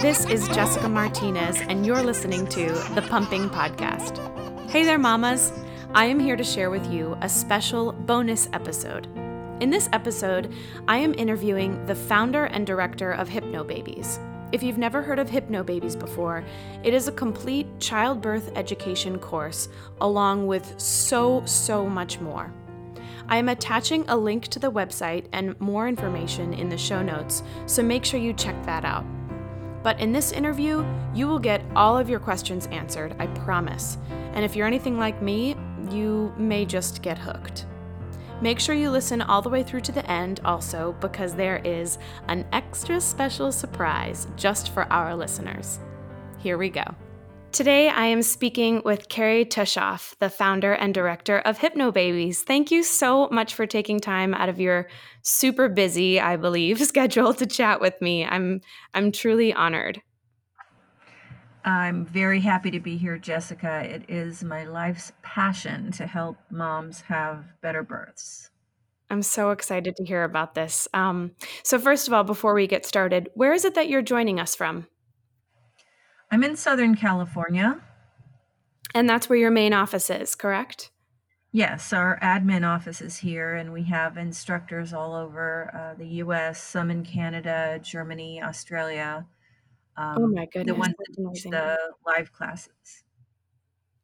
This is Jessica Martinez, and you're listening to the Pumping Podcast. Hey there, mamas. I am here to share with you a special bonus episode. In this episode, I am interviewing the founder and director of Hypnobabies. If you've never heard of Hypnobabies before, it is a complete childbirth education course along with so, so much more. I am attaching a link to the website and more information in the show notes, so make sure you check that out. But in this interview, you will get all of your questions answered, I promise. And if you're anything like me, you may just get hooked. Make sure you listen all the way through to the end also because there is an extra special surprise just for our listeners. Here we go. Today, I am speaking with Kerry Tuschhoff, the founder and director of Hypnobabies. Thank you so much for taking time out of your super busy, I believe, schedule to chat with me. I'm I'm truly honored. I'm very happy to be here, Jessica. It is my life's passion to help moms have better births. I'm so excited to hear about this. Um, so, first of all, before we get started, where is it that you're joining us from? I'm in Southern California. And that's where your main office is, correct? Yes, our admin office is here, and we have instructors all over uh, the US, some in Canada, Germany, Australia. Um, oh my goodness. The ones that teach the live classes.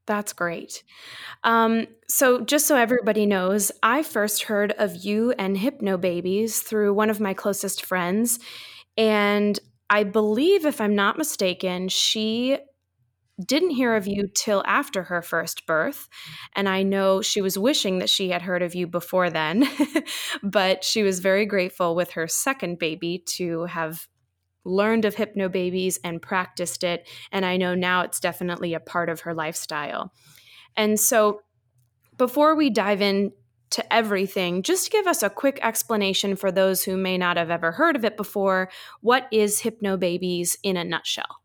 That's great. Um, so, just so everybody knows, I first heard of you and Hypnobabies through one of my closest friends. And I believe, if I'm not mistaken, she didn't hear of you till after her first birth. And I know she was wishing that she had heard of you before then, but she was very grateful with her second baby to have learned of hypnobabies and practiced it. And I know now it's definitely a part of her lifestyle. And so before we dive in to everything, just give us a quick explanation for those who may not have ever heard of it before. What is Hypnobabies in a nutshell?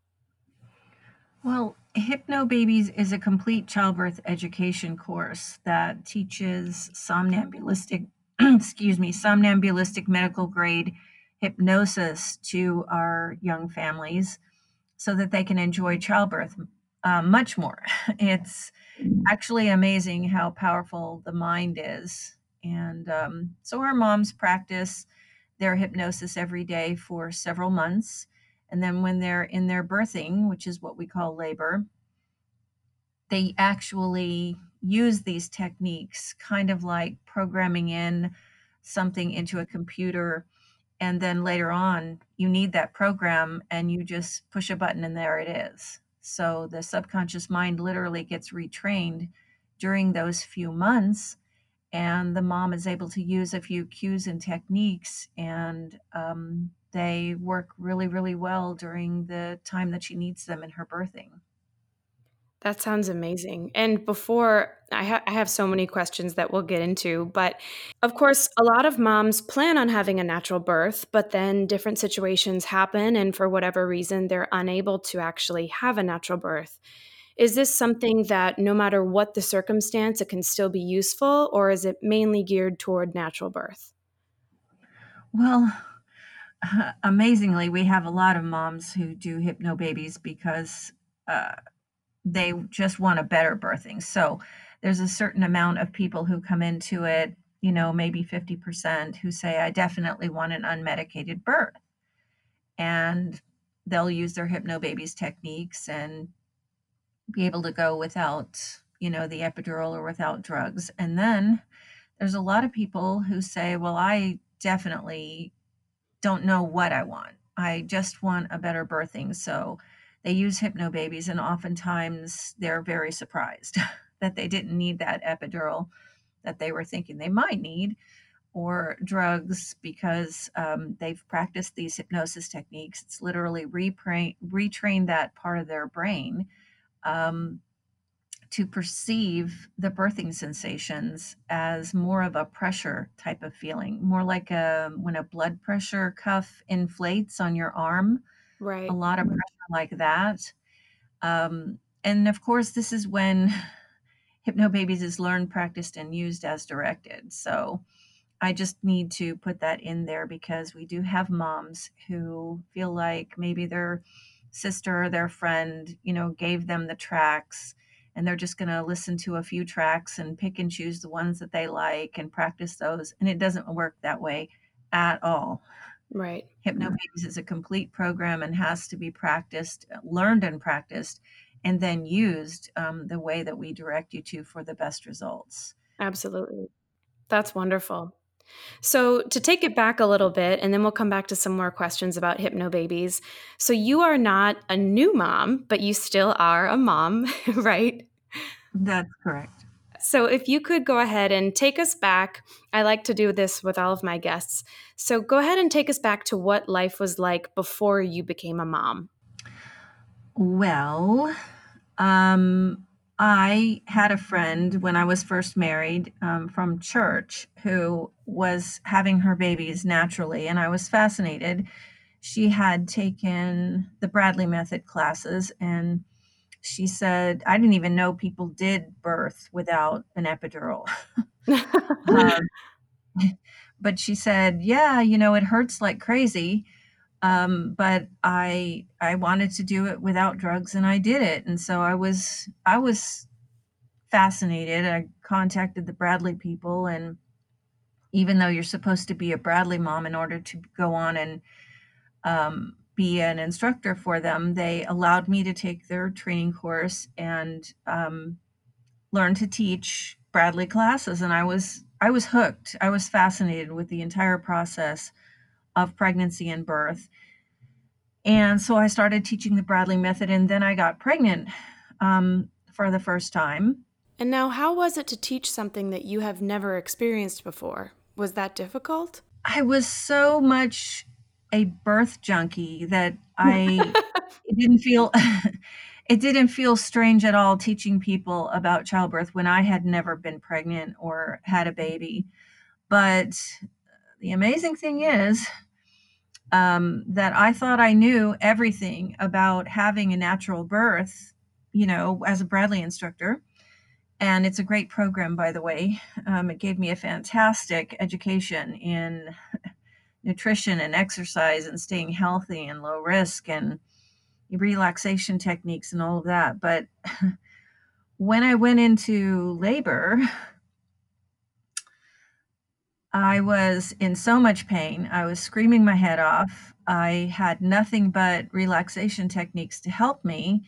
Well, Hypnobabies is a complete childbirth education course that teaches somnambulistic, excuse me, somnambulistic medical grade hypnosis to our young families so that they can enjoy childbirth uh, much more. It's actually amazing how powerful the mind is. And um, so our moms practice their hypnosis every day for several months. And then when they're in their birthing, which is what we call labor, they actually use these techniques, kind of like programming in something into a computer and then later on you need that program and you just push a button and there it is so the subconscious mind literally gets retrained during those few months and the mom is able to use a few cues and techniques and um, they work really really well during the time that she needs them in her birthing that sounds amazing. And before I, ha- I, have so many questions that we'll get into, but of course, a lot of moms plan on having a natural birth, but then different situations happen, and for whatever reason, they're unable to actually have a natural birth. Is this something that no matter what the circumstance, it can still be useful, or is it mainly geared toward natural birth? Well, amazingly, we have a lot of moms who do hypnobabies because. Uh, they just want a better birthing. So there's a certain amount of people who come into it, you know, maybe 50% who say, I definitely want an unmedicated birth. And they'll use their hypnobabies techniques and be able to go without, you know, the epidural or without drugs. And then there's a lot of people who say, well, I definitely don't know what I want. I just want a better birthing. So they use hypnobabies and oftentimes they're very surprised that they didn't need that epidural that they were thinking they might need or drugs because um, they've practiced these hypnosis techniques. It's literally retrain, retrained that part of their brain um, to perceive the birthing sensations as more of a pressure type of feeling more like a, when a blood pressure cuff inflates on your arm right a lot of pressure like that. Um, and of course, this is when Hypnobabies is learned, practiced, and used as directed. So I just need to put that in there because we do have moms who feel like maybe their sister or their friend, you know, gave them the tracks and they're just going to listen to a few tracks and pick and choose the ones that they like and practice those. And it doesn't work that way at all. Right. Hypnobabies is a complete program and has to be practiced, learned and practiced, and then used um, the way that we direct you to for the best results. Absolutely. That's wonderful. So, to take it back a little bit, and then we'll come back to some more questions about hypnobabies. So, you are not a new mom, but you still are a mom, right? That's correct. So, if you could go ahead and take us back, I like to do this with all of my guests. So, go ahead and take us back to what life was like before you became a mom. Well, um, I had a friend when I was first married um, from church who was having her babies naturally, and I was fascinated. She had taken the Bradley Method classes, and she said, I didn't even know people did birth without an epidural. um, but she said, Yeah, you know, it hurts like crazy. Um, but I I wanted to do it without drugs and I did it. And so I was I was fascinated. I contacted the Bradley people and even though you're supposed to be a Bradley mom in order to go on and um, be an instructor for them, they allowed me to take their training course and um, learn to teach Bradley classes. And I was I was hooked. I was fascinated with the entire process of pregnancy and birth. And so I started teaching the Bradley method, and then I got pregnant um, for the first time. And now, how was it to teach something that you have never experienced before? Was that difficult? I was so much a birth junkie that I it didn't feel it didn't feel strange at all teaching people about childbirth when I had never been pregnant or had a baby. But the amazing thing is um, that I thought I knew everything about having a natural birth, you know, as a Bradley instructor. And it's a great program, by the way. Um, it gave me a fantastic education in nutrition and exercise and staying healthy and low risk and relaxation techniques and all of that. But when I went into labor, I was in so much pain. I was screaming my head off. I had nothing but relaxation techniques to help me.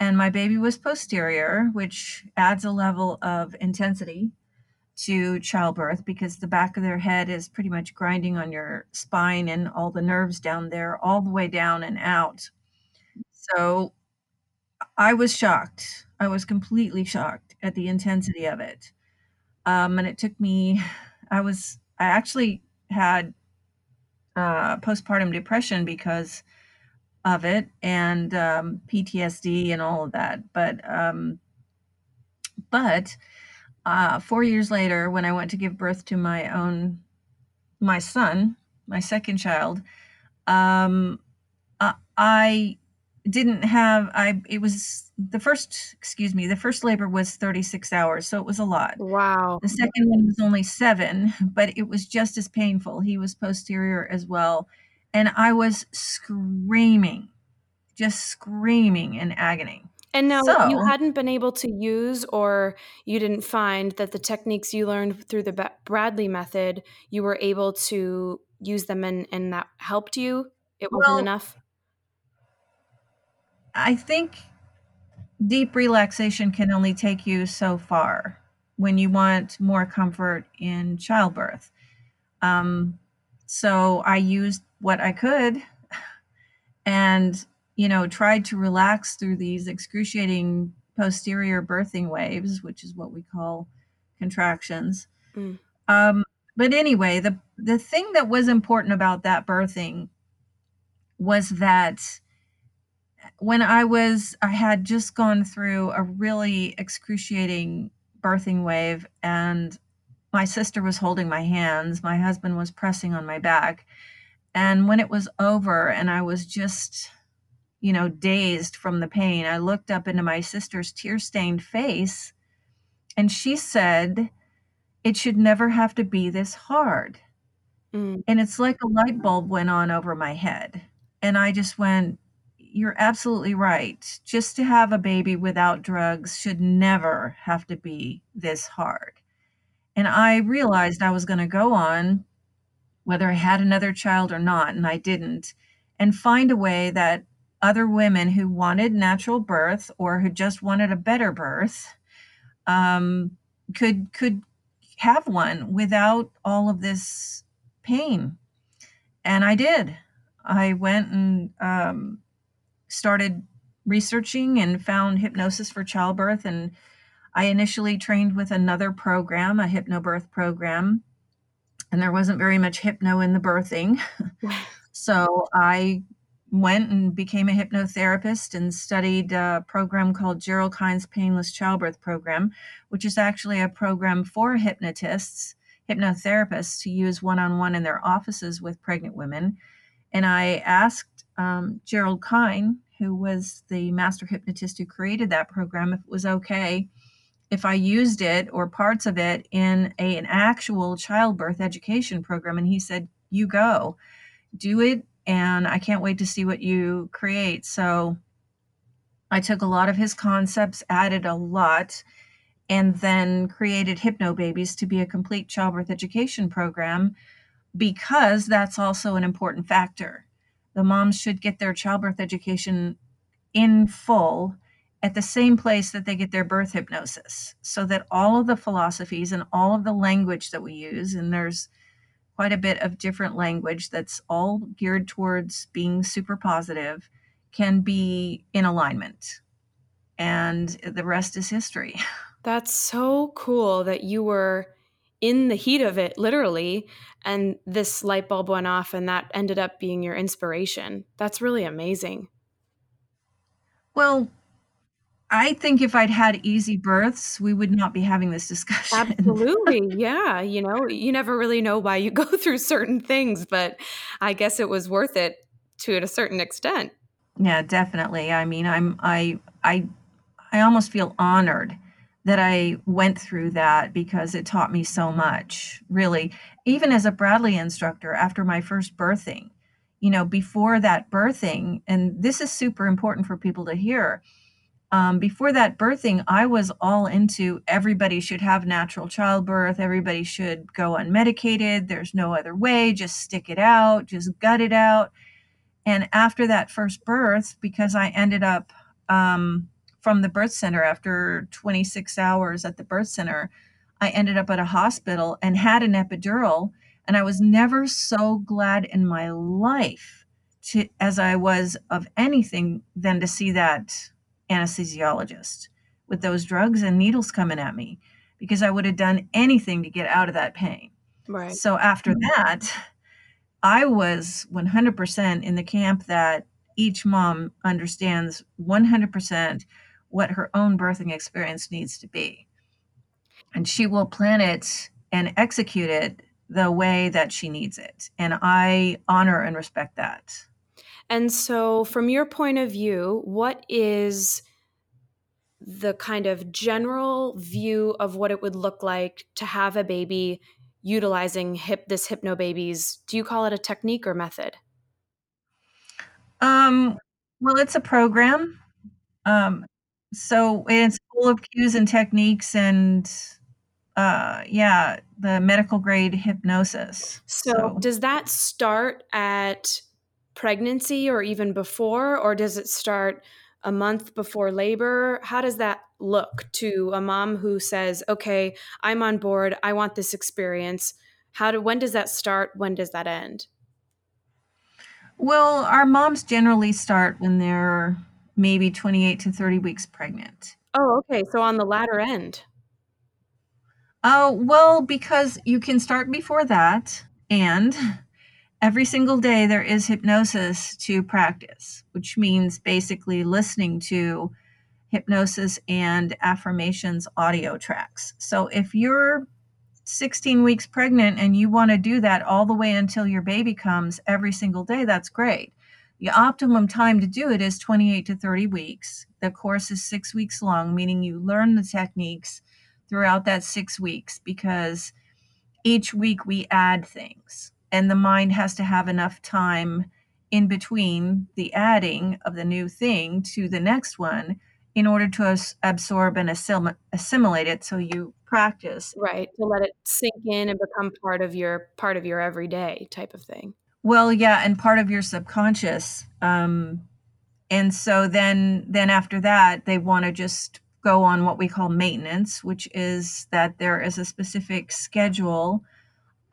And my baby was posterior, which adds a level of intensity to childbirth because the back of their head is pretty much grinding on your spine and all the nerves down there, all the way down and out. So I was shocked. I was completely shocked at the intensity of it. Um, and it took me I was I actually had uh, postpartum depression because of it and um, PTSD and all of that. But um, but uh, four years later, when I went to give birth to my own my son, my second child, um, uh, I didn't have I it was the first excuse me the first labor was 36 hours so it was a lot. Wow. The second one was only 7 but it was just as painful. He was posterior as well and I was screaming just screaming in agony. And now so, you hadn't been able to use or you didn't find that the techniques you learned through the Bradley method you were able to use them and and that helped you? It wasn't well, enough? I think deep relaxation can only take you so far when you want more comfort in childbirth. Um, so I used what I could and, you know, tried to relax through these excruciating posterior birthing waves, which is what we call contractions. Mm. Um, but anyway, the the thing that was important about that birthing was that when I was, I had just gone through a really excruciating birthing wave, and my sister was holding my hands. My husband was pressing on my back. And when it was over, and I was just, you know, dazed from the pain, I looked up into my sister's tear stained face, and she said, it should never have to be this hard. Mm. And it's like a light bulb went on over my head. And I just went, You're absolutely right. Just to have a baby without drugs should never have to be this hard. And I realized I was going to go on, whether I had another child or not, and I didn't, and find a way that other women who wanted natural birth or who just wanted a better birth um, could could have one without all of this pain. And I did. I went and um, started researching and found hypnosis for childbirth. And I initially trained with another program, a hypnobirth program, and there wasn't very much hypno in the birthing. so I went and became a hypnotherapist and studied a program called Gerald Kein's Painless Childbirth Program, which is actually a program for hypnotists, hypnotherapists to use one on one in their offices with pregnant women. And I asked um, Gerald Kein, who was the master hypnotist who created that program, if it was okay if I used it or parts of it in a, an actual childbirth education program. And he said, You go, do it and I can't wait to see what you create. So I took a lot of his concepts, added a lot, and then created Hypnobabies to be a complete childbirth education program because that's also an important factor. The moms should get their childbirth education in full at the same place that they get their birth hypnosis so that all of the philosophies and all of the language that we use and there's quite a bit of different language that's all geared towards being super positive can be in alignment. And the rest is history. That's so cool that you were in the heat of it, literally, and this light bulb went off, and that ended up being your inspiration. That's really amazing. Well, I think if I'd had easy births, we would not be having this discussion. Absolutely. Yeah. You know, you never really know why you go through certain things, but I guess it was worth it to a certain extent. Yeah, definitely. I mean, I'm I I I almost feel honored that I went through that because it taught me so much. Really, even as a Bradley instructor after my first birthing, you know, before that birthing, and this is super important for people to hear um, before that birthing, I was all into everybody should have natural childbirth. Everybody should go unmedicated. There's no other way. Just stick it out, just gut it out. And after that first birth, because I ended up um, from the birth center after 26 hours at the birth center, I ended up at a hospital and had an epidural. And I was never so glad in my life to, as I was of anything than to see that anesthesiologist with those drugs and needles coming at me because I would have done anything to get out of that pain. Right. So after mm-hmm. that, I was 100% in the camp that each mom understands 100% what her own birthing experience needs to be. And she will plan it and execute it the way that she needs it. And I honor and respect that. And so, from your point of view, what is the kind of general view of what it would look like to have a baby utilizing hip this hypnobabies? Do you call it a technique or method? Um, well, it's a program. Um, so it's full of cues and techniques and uh yeah, the medical grade hypnosis. So, so. does that start at pregnancy or even before, or does it start a month before labor? How does that look to a mom who says, "Okay, I'm on board. I want this experience." How do when does that start? When does that end? Well, our moms generally start when they're maybe 28 to 30 weeks pregnant. Oh, okay. So on the latter end. Oh, well, because you can start before that and every single day there is hypnosis to practice, which means basically listening to hypnosis and affirmations audio tracks. So if you're 16 weeks pregnant and you want to do that all the way until your baby comes every single day, that's great. The optimum time to do it is 28 to 30 weeks. The course is six weeks long, meaning you learn the techniques throughout that six weeks because each week we add things and the mind has to have enough time in between the adding of the new thing to the next one in order to as- absorb and assim- assimilate it so you practice Right, to let it sink in and become part of your part of your everyday type of thing. well yeah and part of your subconscious um, and so then then after that they want to just go on what we call maintenance which is that there is a specific schedule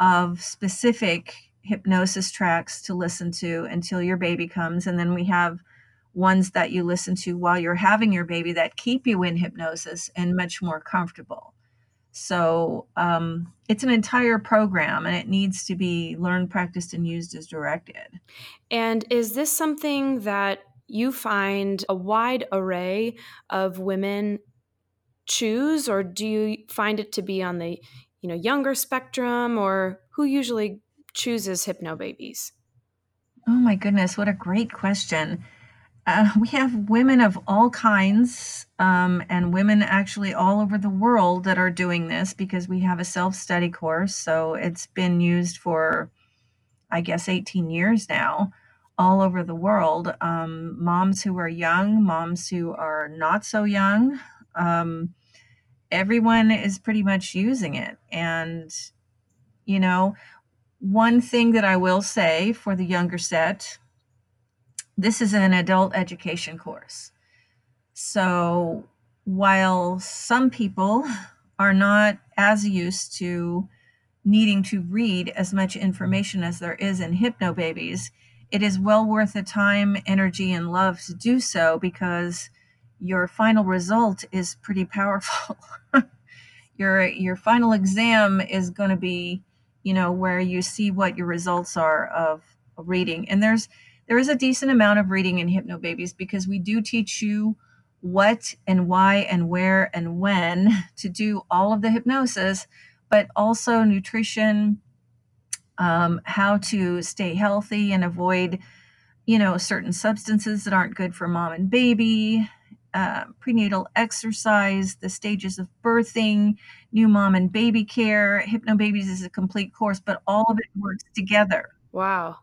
of specific hypnosis tracks to listen to until your baby comes. And then we have ones that you listen to while you're having your baby that keep you in hypnosis and much more comfortable. So um, it's an entire program and it needs to be learned practiced and used as directed. And is this something that you find a wide array of women choose or do you find it to be on the, you know, younger spectrum or who usually chooses hypnobabies? oh my goodness what a great question. Uh, we have women of all kinds um, and women actually all over the world that are doing this because we have a self-study course. So it's been used for i guess 18 years now all over the world. Um, moms who are young moms who are not so young um, everyone is pretty much using it. And you know one thing that i will say for the younger set this is an adult education course. So while some people are not as used to needing to read as much information as there is in hypnobabies, it is well worth the time, energy, and love to do so because your final result is pretty powerful. your your final exam is going to be, you know, where you see what your results are of reading. And there's there is a decent amount of reading in hypnobabies because we do teach you what and why and where and when to do all of the hypnosis, but also nutrition, um, how to stay healthy and avoid, you know, certain substances that aren't good for mom and baby, uh, prenatal exercise, the stages of birthing, new mom and baby care. Hypnobabies is a complete course, but all of it works together. Wow.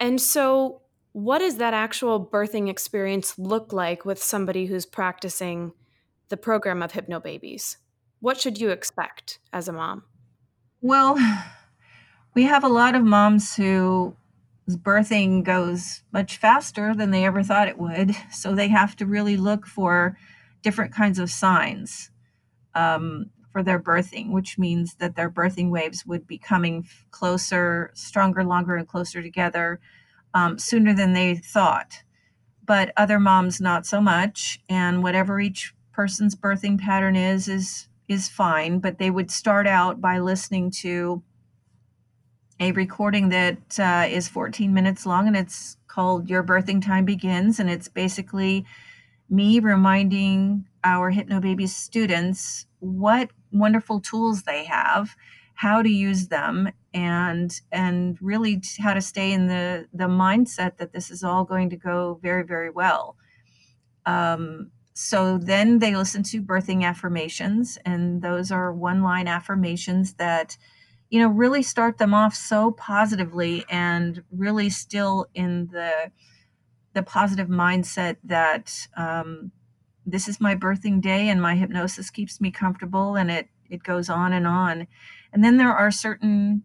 And so what does that actual birthing experience look like with somebody who's practicing the program of hypnobabies? What should you expect as a mom? Well, we have a lot of moms who birthing goes much faster than they ever thought it would. So they have to really look for different kinds of signs um, for their birthing, which means that their birthing waves would be coming closer, stronger, longer, and closer together um, sooner than they thought. But other moms, not so much. And whatever each person's birthing pattern is, is is fine. But they would start out by listening to a recording that uh, is 14 minutes long and it's called Your Birthing Time Begins. And it's basically me reminding our Hypnobaby students what wonderful tools they have, how to use them, and and really how to stay in the the mindset that this is all going to go very very well. Um, so then they listen to birthing affirmations, and those are one line affirmations that you know really start them off so positively and really still in the the positive mindset that um, this is my birthing day and my hypnosis keeps me comfortable and it it goes on and on. And then there are certain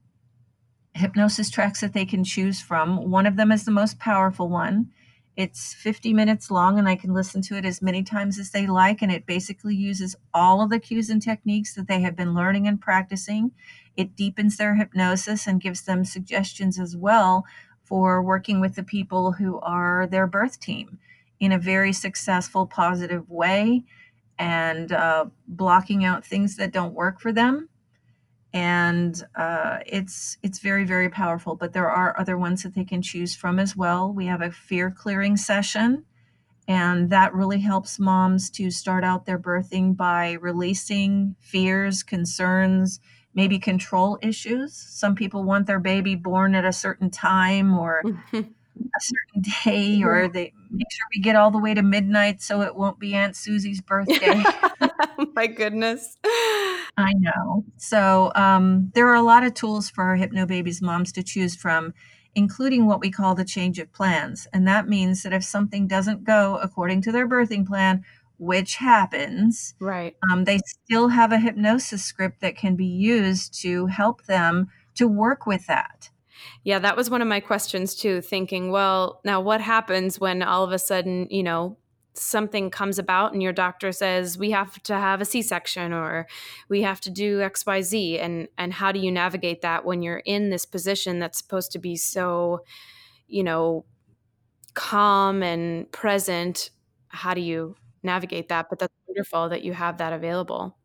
hypnosis tracks that they can choose from. One of them is the most powerful one. It's 50 minutes long and i can listen to it as many times as they like and it basically uses all of the cues and techniques that they have been learning and practicing it deepens their hypnosis and gives them suggestions as well for working with the people who are their birth team in a very successful, positive way and uh, blocking out things that don't work for them. And uh, it's it's very very powerful. But there are other ones that they can choose from as well. We have a fear clearing session, and that really helps moms to start out their birthing by releasing fears, concerns, maybe control issues. Some people want their baby born at a certain time or a certain day or they make sure we get all the way to midnight so it won't be Aunt Susie's birthday. My goodness. I know. So, um, there are a lot of tools for our Hypnobabies moms to choose from, including what we call the change of plans. And that means that if something doesn't go according to their birthing plan, which happens, Right. um, they still have a hypnosis script that can be used to help them to work with that. Yeah, that was one of my questions too, thinking, well, now what happens when all of a sudden, you know, something comes about and your doctor says we have to have a C-section or we have to do XYZ and and how do you navigate that when you're in this position that's supposed to be so, you know, calm and present? How do you navigate that? But that's wonderful that you have that available.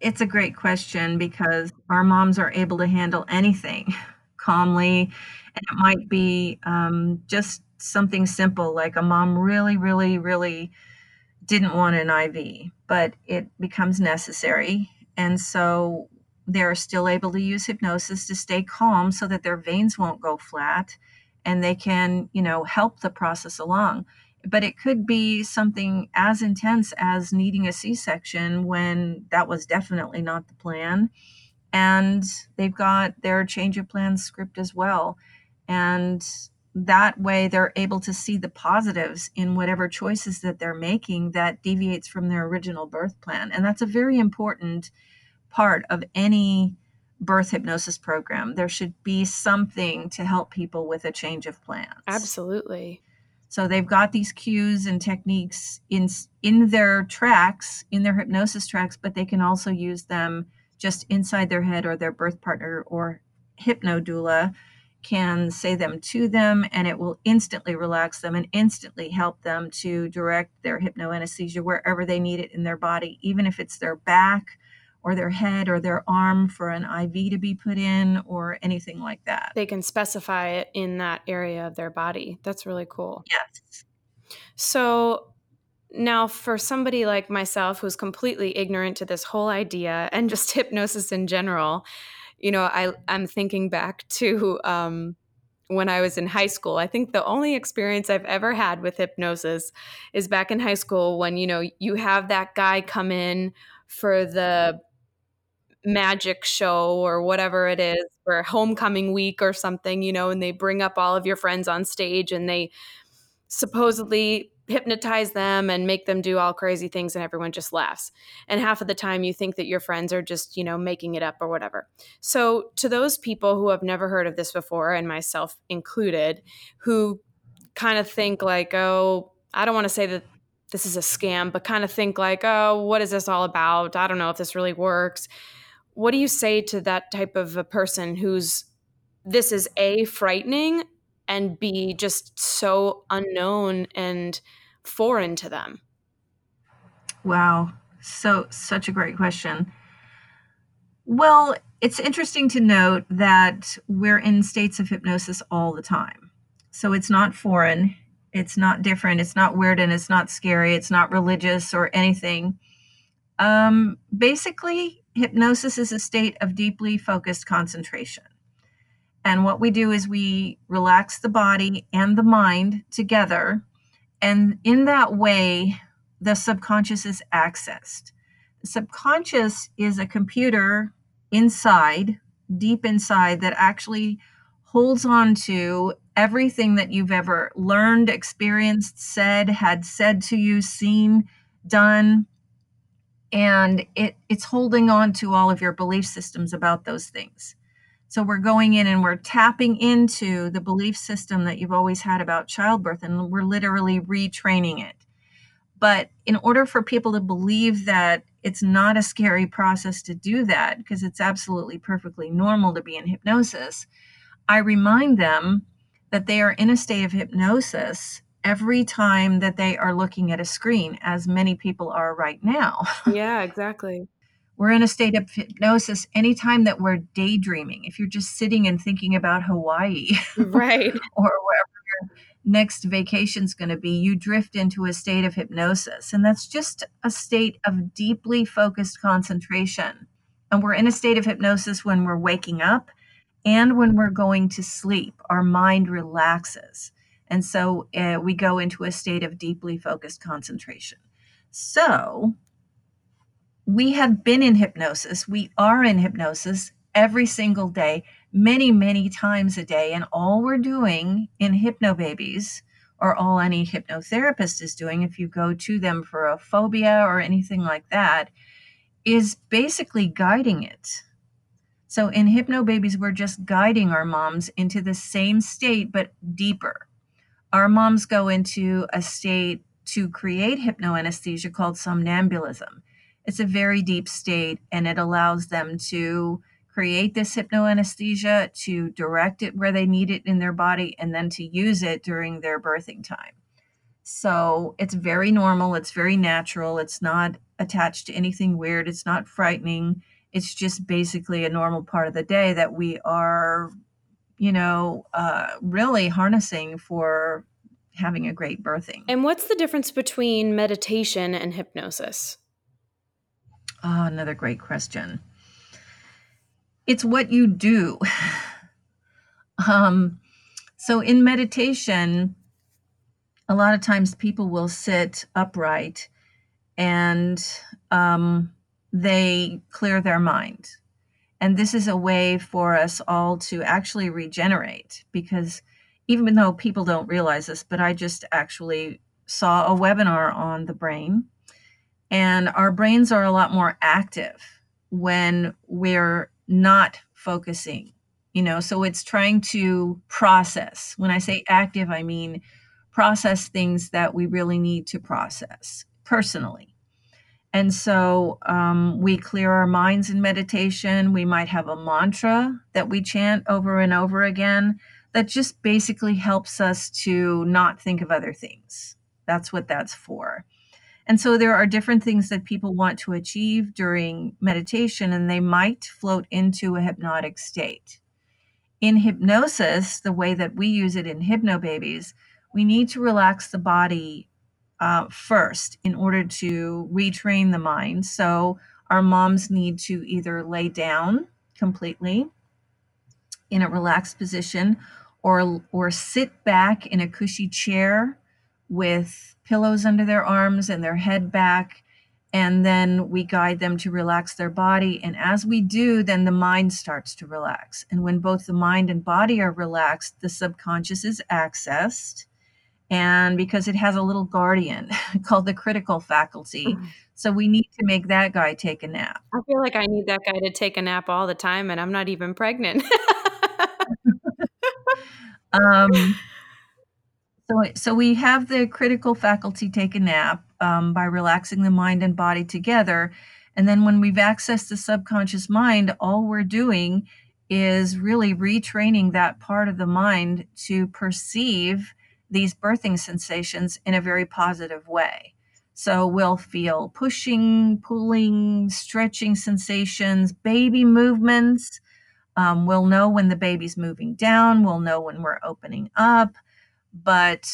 It's a great question because our moms are able to handle anything calmly, and it might be, um, just something simple, like a mom really, really, really didn't want an IV, but it becomes necessary, and so they're still able to use hypnosis to stay calm so that their veins won't go flat, and they can, you know, help the process along. But it could be something as intense as needing a C-section when that was definitely not the plan, and they've got their change of plans script as well, and that way they're able to see the positives in whatever choices that they're making that deviates from their original birth plan, and that's a very important part of any birth hypnosis program. There should be something to help people with a change of plans. Absolutely. So they've got these cues and techniques in in their tracks, in their hypnosis tracks, but they can also use them just inside their head or their birth partner or hypnodoula can say them to them and it will instantly relax them and instantly help them to direct their hypnoanesthesia wherever they need it in their body, even if it's their back or their head or their arm for an IV to be put in or anything like that. They can specify it in that area of their body. That's really cool. Yes. So now for somebody like myself who's completely ignorant to this whole idea and just hypnosis in general, you know, I I'm thinking back to um, when I was in high school. I think the only experience I've ever had with hypnosis is back in high school when you know you have that guy come in for the magic show or whatever it is for homecoming week or something, you know, and they bring up all of your friends on stage and they supposedly hypnotize them and make them do all crazy things and everyone just laughs. And half of the time you think that your friends are just, you know, making it up or whatever. So to those people who have never heard of this before and myself included who kind of think like, "Oh, I don't want to say that this is a scam, but kind of think like, "Oh, what is this all about? I don't know if this really works." What do you say to that type of a person who's this is a frightening and b just so unknown and foreign to them? Wow. So, such a great question. Well, it's interesting to note that we're in states of hypnosis all the time. So, it's not foreign, it's not different, it's not weird, and it's not scary, it's not religious or anything. Um, basically, hypnosis is a state of deeply focused concentration. And what we do is we relax the body and the mind together and in that way, the subconscious is accessed. The subconscious is a computer inside, deep inside, that actually holds on to everything that you've ever learned, experienced, said, had said to you, seen, done. And it, it's holding on to all of your belief systems about those things. So we're going in and we're tapping into the belief system that you've always had about childbirth and we're literally retraining it. But in order for people to believe that it's not a scary process to do that, because it's absolutely perfectly normal to be in hypnosis, I remind them that they are in a state of hypnosis every time that they are looking at a screen, as many people are right now. Yeah, exactly. We're in a state of hypnosis anytime that we're daydreaming. If you're just sitting and thinking about Hawaii Right. or wherever your next vacation's going to be, you drift into a state of hypnosis. And that's just a state of deeply focused concentration. And we're in a state of hypnosis when we're waking up and when we're going to sleep, our mind relaxes. And so uh, we go into a state of deeply focused concentration. So we have been in hypnosis. We are in hypnosis every single day, many, many times a day. And all we're doing in hypnobabies, or all any hypnotherapist is doing, if you go to them for a phobia or anything like that, is basically guiding it. So in hypnobabies, we're just guiding our moms into the same state, but deeper. Our moms go into a state to create hypnoanesthesia called somnambulism. It's a very deep state and it allows them to create this hypnoanesthesia, to direct it where they need it in their body, and then to use it during their birthing time. So it's very normal, it's very natural, it's not attached to anything weird, it's not frightening. It's just basically a normal part of the day that we are, you know, uh, really harnessing for having a great birthing. And what's the difference between meditation and hypnosis? Oh, another great question. It's what you do. um, so in meditation, a lot of times people will sit upright and um, they clear their mind. And this is a way for us all to actually regenerate because even though people don't realize this, but I just actually saw a webinar on the brain. And our brains are a lot more active when we're not focusing, you know, so it's trying to process. When I say active, I mean process things that we really need to process personally. And so um, we clear our minds in meditation. We might have a mantra that we chant over and over again that just basically helps us to not think of other things. That's what that's for. And so there are different things that people want to achieve during meditation, and they might float into a hypnotic state. In hypnosis, the way that we use it in hypnobabies, we need to relax the body uh, first in order to retrain the mind. So our moms need to either lay down completely in a relaxed position or or sit back in a cushy chair with pillows under their arms and their head back and then we guide them to relax their body. And as we do then the mind starts to relax. And when both the mind and body are relaxed the subconscious is accessed and because it has a little guardian called the critical faculty mm-hmm. so we need to make that guy take a nap i feel like i need that guy to take a nap all the time and i'm not even pregnant um, so, so we have the critical faculty take a nap um, by relaxing the mind and body together. And then when we've accessed the subconscious mind, all we're doing is really retraining that part of the mind to perceive these birthing sensations in a very positive way. So we'll feel pushing, pulling, stretching sensations, baby movements, um, we'll know when the baby's moving down, we'll know when we're opening up. But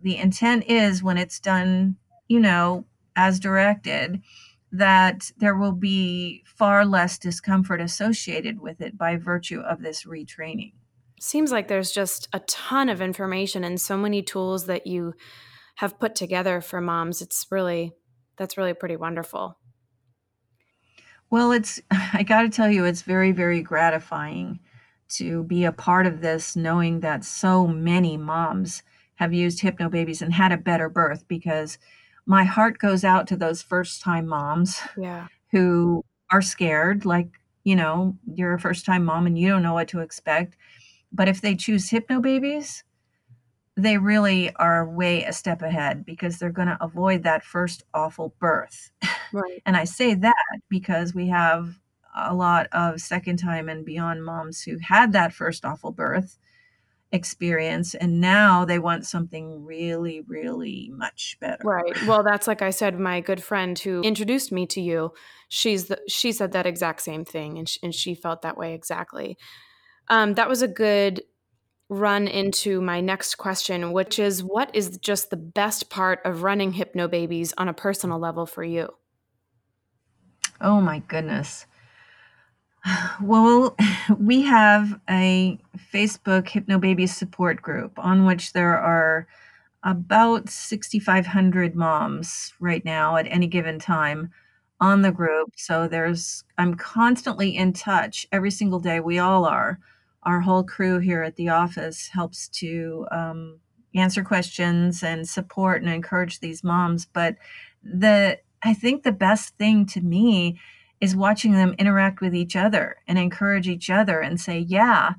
the intent is when it's done, you know, as directed, that there will be far less discomfort associated with it by virtue of this retraining. Seems like there's just a ton of information and so many tools that you have put together for moms. It's really, that's really pretty wonderful. Well, it's, I got to tell you, it's very, very gratifying to be a part of this, knowing that so many moms have used Hypnobabies and had a better birth because my heart goes out to those first time moms yeah. who are scared, like, you know, you're a first time mom and you don't know what to expect. But if they choose hypnobabies, they really are way a step ahead because they're going to avoid that first awful birth. Right. and I say that because we have a lot of second time and beyond moms who had that first awful birth experience and now they want something really really much better. Right. Well, that's like I said my good friend who introduced me to you, she's the, she said that exact same thing and she, and she felt that way exactly. Um, that was a good run into my next question, which is what is just the best part of running Hypnobabies on a personal level for you? Oh my goodness. Well, we have a Facebook Hypnobabies support group on which there are about 6,500 moms right now at any given time on the group. So there's I'm constantly in touch every single day. We all are. Our whole crew here at the office helps to um, answer questions and support and encourage these moms. But the I think the best thing to me is watching them interact with each other and encourage each other and say, yeah,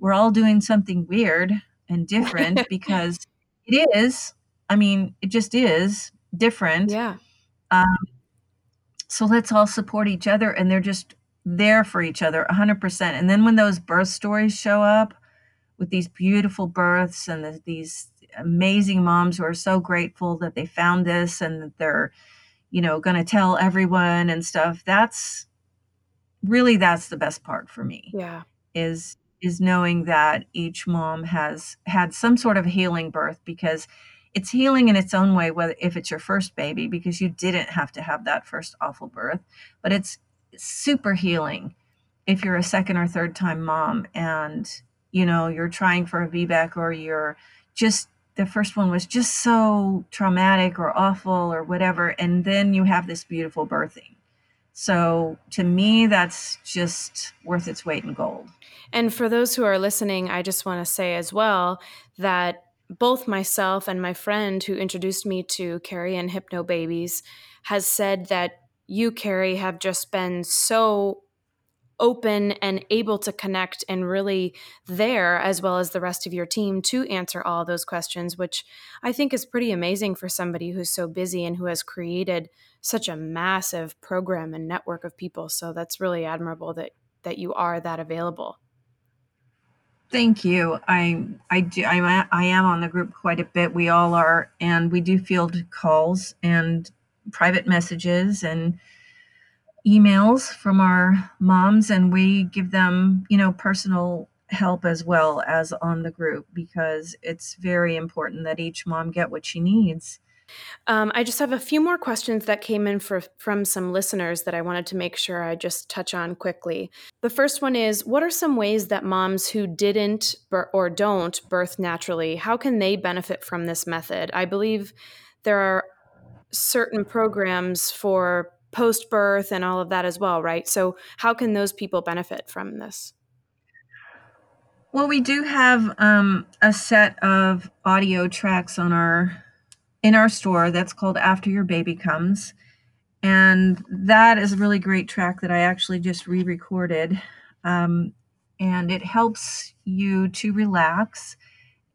we're all doing something weird and different because it is. I mean, it just is different. Yeah. Um, so let's all support each other, and they're just there for each other 100%. And then when those birth stories show up with these beautiful births and the, these amazing moms who are so grateful that they found this and that they're, you know, going to tell everyone and stuff, that's really that's the best part for me. Yeah. Is is knowing that each mom has had some sort of healing birth because it's healing in its own way whether if it's your first baby because you didn't have to have that first awful birth but it's super healing if you're a second or third time mom and you know you're trying for a VBAC or you're just the first one was just so traumatic or awful or whatever and then you have this beautiful birthing. So to me that's just worth its weight in gold. And for those who are listening, I just want to say as well that both myself and my friend who introduced me to Kerry and Hypnobabies has said that you, Kerry, have just been so open and able to connect and really there as well as the rest of your team to answer all those questions which i think is pretty amazing for somebody who's so busy and who has created such a massive program and network of people so that's really admirable that that you are that available Thank you. I I do I, I am on the group quite a bit. We all are, and we do field calls and private messages and emails from our moms, and we give them you know personal help as well as on the group because it's very important that each mom get what she needs. Um, I just have a few more questions that came in for, from some listeners that I wanted to make sure I just touch on quickly. The first one is What are some ways that moms who didn't or don't birth naturally, how can they benefit from this method? I believe there are certain programs for post birth and all of that as well, right? So, how can those people benefit from this? Well, we do have um, a set of audio tracks on our in our store that's called After Your Baby Comes. And that is a really great track that I actually just re recorded. Um, and it helps you to relax.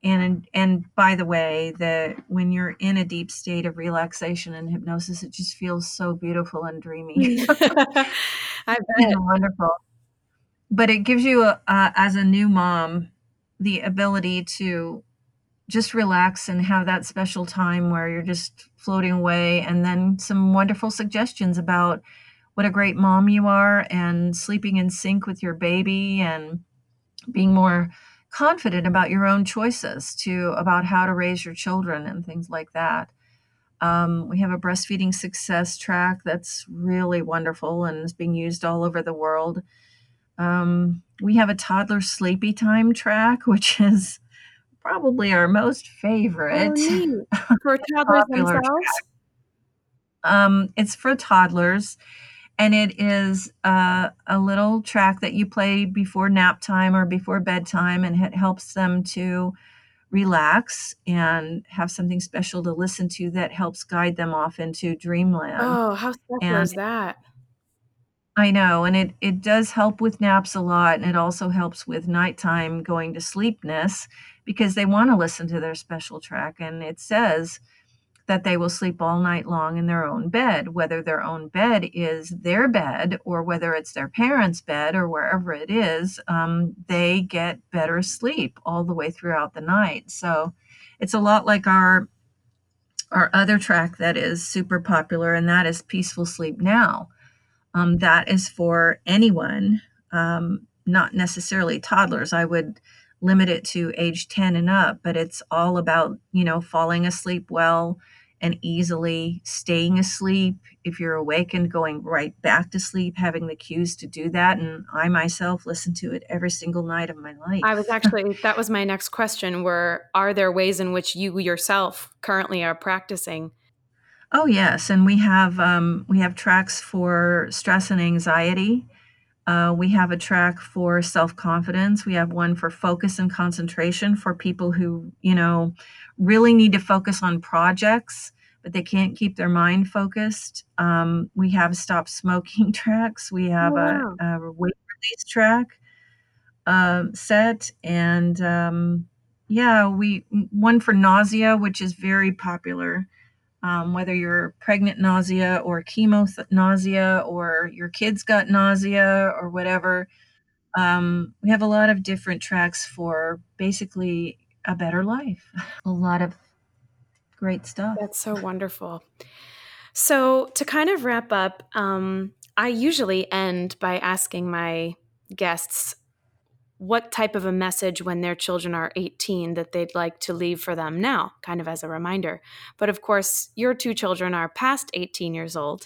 And and by the way, that when you're in a deep state of relaxation and hypnosis, it just feels so beautiful and dreamy. I bet. wonderful. But it gives you, a, uh, as a new mom, the ability to just relax and have that special time where you're just floating away and then some wonderful suggestions about what a great mom you are and sleeping in sync with your baby and being more confident about your own choices to about how to raise your children and things like that um, we have a breastfeeding success track that's really wonderful and is being used all over the world um, we have a toddler sleepy time track which is probably our most favorite. Oh, for toddlers themselves? Um, it's for toddlers, and it is uh, a little track that you play before nap time or before bedtime, and it helps them to relax and have something special to listen to that helps guide them off into dreamland. Oh, how special and is that? I know, and it it does help with naps a lot, and it also helps with nighttime going to sleepness because they want to listen to their special track, and it says that they will sleep all night long in their own bed, whether their own bed is their bed or whether it's their parents' bed or wherever it is, um, they get better sleep all the way throughout the night. So it's a lot like our our other track that is super popular, and that is Peaceful Sleep Now. Um, that is for anyone, um, not necessarily toddlers. I would limit it to age 10 and up, but it's all about, you know, falling asleep well and easily staying asleep. If you're awakened, going right back to sleep, having the cues to do that. And I myself listen to it every single night of my life. I was actually, that was my next question were, are there ways in which you yourself currently are practicing? Oh yes, and we have um, we have tracks for stress and anxiety. Uh, we have a track for self confidence. We have one for focus and concentration for people who, you know, really need to focus on projects, but they can't keep their mind focused. Um, we have stop smoking tracks. We have wow. a, a weight release track uh, set, and um, yeah, we one for nausea, which is very popular um, whether you're pregnant nausea or chemo th- nausea or your kids got nausea or whatever. Um, we have a lot of different tracks for basically a better life. a lot of great stuff. That's so wonderful. So, to kind of wrap up, um, I usually end by asking my guests what type of a message when their children are 18 that they'd like to leave for them now, kind of as a reminder. But of course, your two children are past 18 years old.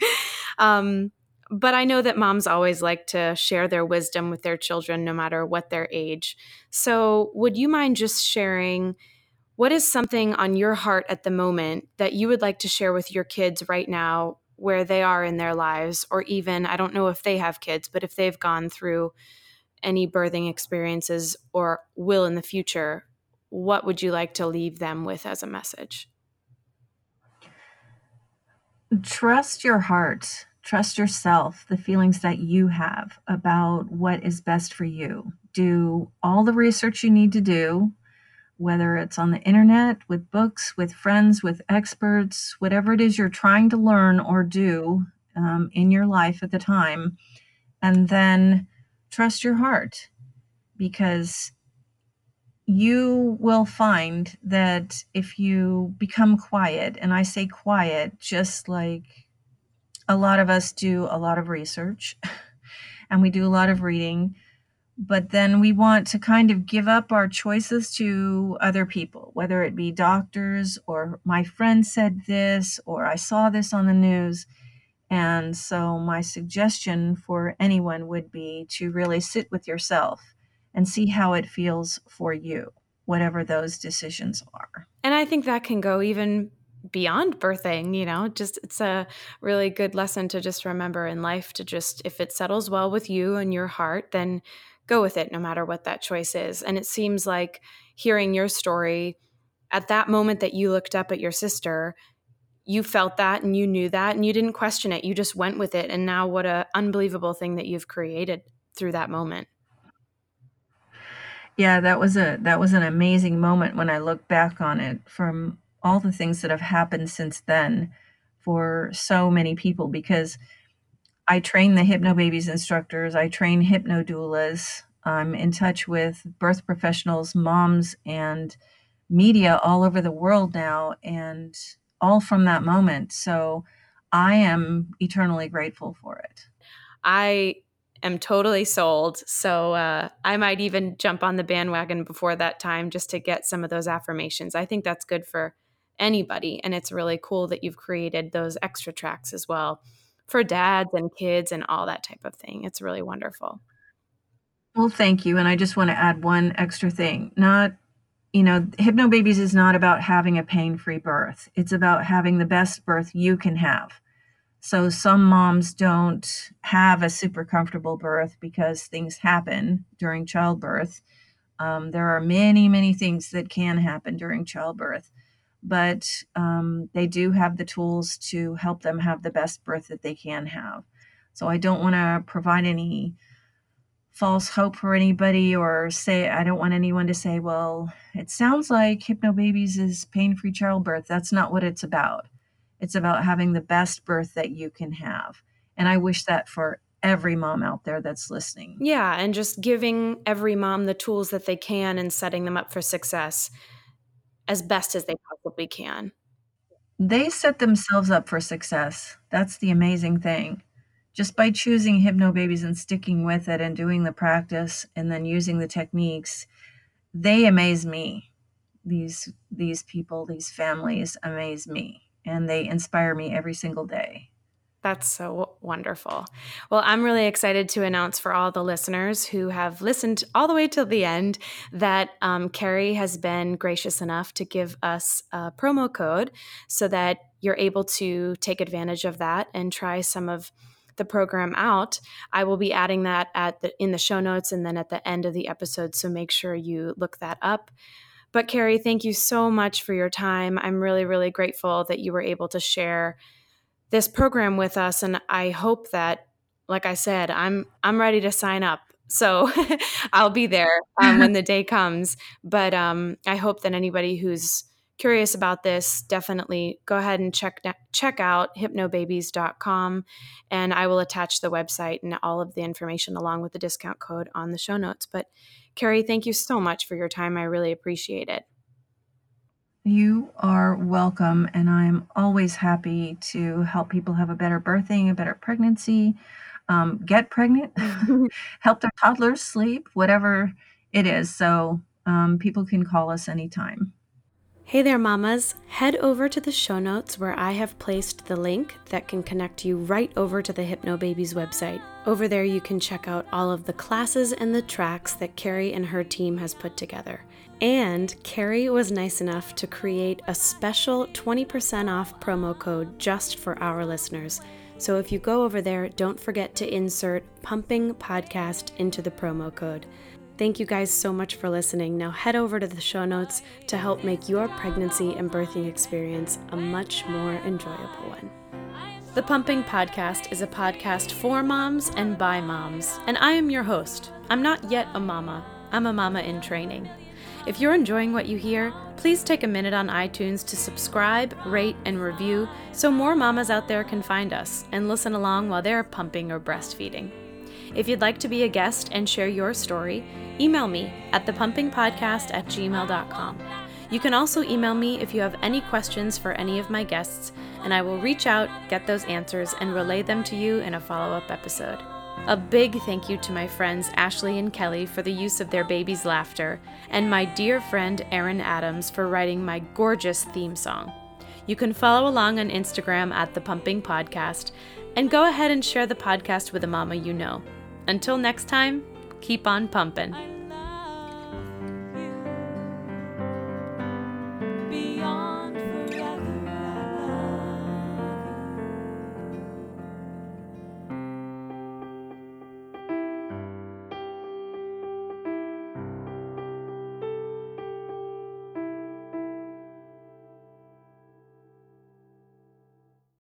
um, but I know that moms always like to share their wisdom with their children, no matter what their age. So, would you mind just sharing what is something on your heart at the moment that you would like to share with your kids right now, where they are in their lives, or even, I don't know if they have kids, but if they've gone through any birthing experiences or will in the future, what would you like to leave them with as a message? Trust your heart, trust yourself, the feelings that you have about what is best for you. Do all the research you need to do, whether it's on the internet, with books, with friends, with experts, whatever it is you're trying to learn or do um, in your life at the time. And then trust your heart because you will find that if you become quiet, and I say quiet just like a lot of us do a lot of research and we do a lot of reading, but then we want to kind of give up our choices to other people, whether it be doctors or my friend said this or I saw this on the news. And so, my suggestion for anyone would be to really sit with yourself and see how it feels for you, whatever those decisions are. And I think that can go even beyond birthing, you know, just it's a really good lesson to just remember in life to just, if it settles well with you and your heart, then go with it no matter what that choice is. And it seems like hearing your story at that moment that you looked up at your sister, you felt that and you knew that and you didn't question it you just went with it and now what a unbelievable thing that you've created through that moment yeah that was a that was an amazing moment when i look back on it from all the things that have happened since then for so many people because i train the hypnobabies instructors i train hypno doulas i'm in touch with birth professionals moms and media all over the world now and all from that moment. So I am eternally grateful for it. I am totally sold. So uh, I might even jump on the bandwagon before that time just to get some of those affirmations. I think that's good for anybody. And it's really cool that you've created those extra tracks as well for dads and kids and all that type of thing. It's really wonderful. Well, thank you. And I just want to add one extra thing. Not you know, Hypnobabies is not about having a pain free birth, it's about having the best birth you can have. So some moms don't have a super comfortable birth because things happen during childbirth. Um, there are many, many things that can happen during childbirth, but um, they do have the tools to help them have the best birth that they can have. So I don't want to provide any false hope for anybody or say I don't want anyone to say, well, it sounds like Hypnobabies is pain-free childbirth. That's not what it's about. It's about having the best birth that you can have. And I wish that for every mom out there that's listening. Yeah, and just giving every mom the tools that they can and setting them up for success as best as they possibly can. They set themselves up for success. That's the amazing thing just by choosing Hypnobabies and sticking with it and doing the practice and then using the techniques, they amaze me. these these people, these families amaze me and they inspire me every single day. That's so wonderful. Well, I'm really excited to announce for all the listeners who have listened all the way till the end that um, Kerry has been gracious enough to give us a promo code so that you're able to take advantage of that and try some of the program out. I will be adding that at the in the show notes and then at the end of the episode. So make sure you look that up. But Kerry, thank you so much for your time. I'm really, really grateful that you were able to share this program with us and I hope that like I said, I'm I'm ready to sign up. So I'll be there um, when the day comes. But um, I hope that anybody who's curious about this, definitely go ahead and check check out hypnobabies.com and I will attach the website and all of the information along with the discount code on the show notes. But Kerry, thank you so much for your time. I really appreciate it. You are welcome, and I'm always happy to help people have a better birthing, a better pregnancy, um, get pregnant, help their toddlers sleep, whatever it is. So um, people can call us anytime. Hey there, mamas. Head over to the show notes where I have placed the link that can connect you right over to the Hypnobabies website. Over there, you can check out all of the classes and the tracks that Kerry and her team has put together. And Kerry was nice enough to create a special 20% off promo code just for our listeners. So if you go over there, don't forget to insert Pumping Podcast into the promo code. Thank you guys so much for listening. Now head over to the show notes to help make your pregnancy and birthing experience a much more enjoyable one. The Pumping Podcast is a podcast for moms and by moms, and I am your host. I'm not yet a mama, I'm a mama in training. If you're enjoying what you hear, please take a minute on iTunes to subscribe, rate, and review so more mamas out there can find us and listen along while they're pumping or breastfeeding. If you'd like to be a guest and share your story, email me at thepumpingpodcast at gmail.com. You can also email me if you have any questions for any of my guests, and I will reach out, get those answers, and relay them to you in a follow up episode. A big thank you to my friends Ashley and Kelly for the use of their baby's laughter, and my dear friend Erin Adams for writing my gorgeous theme song. You can follow along on Instagram at The Pumping Podcast, and go ahead and share the podcast with a mama you know. Until next time, keep on pumping.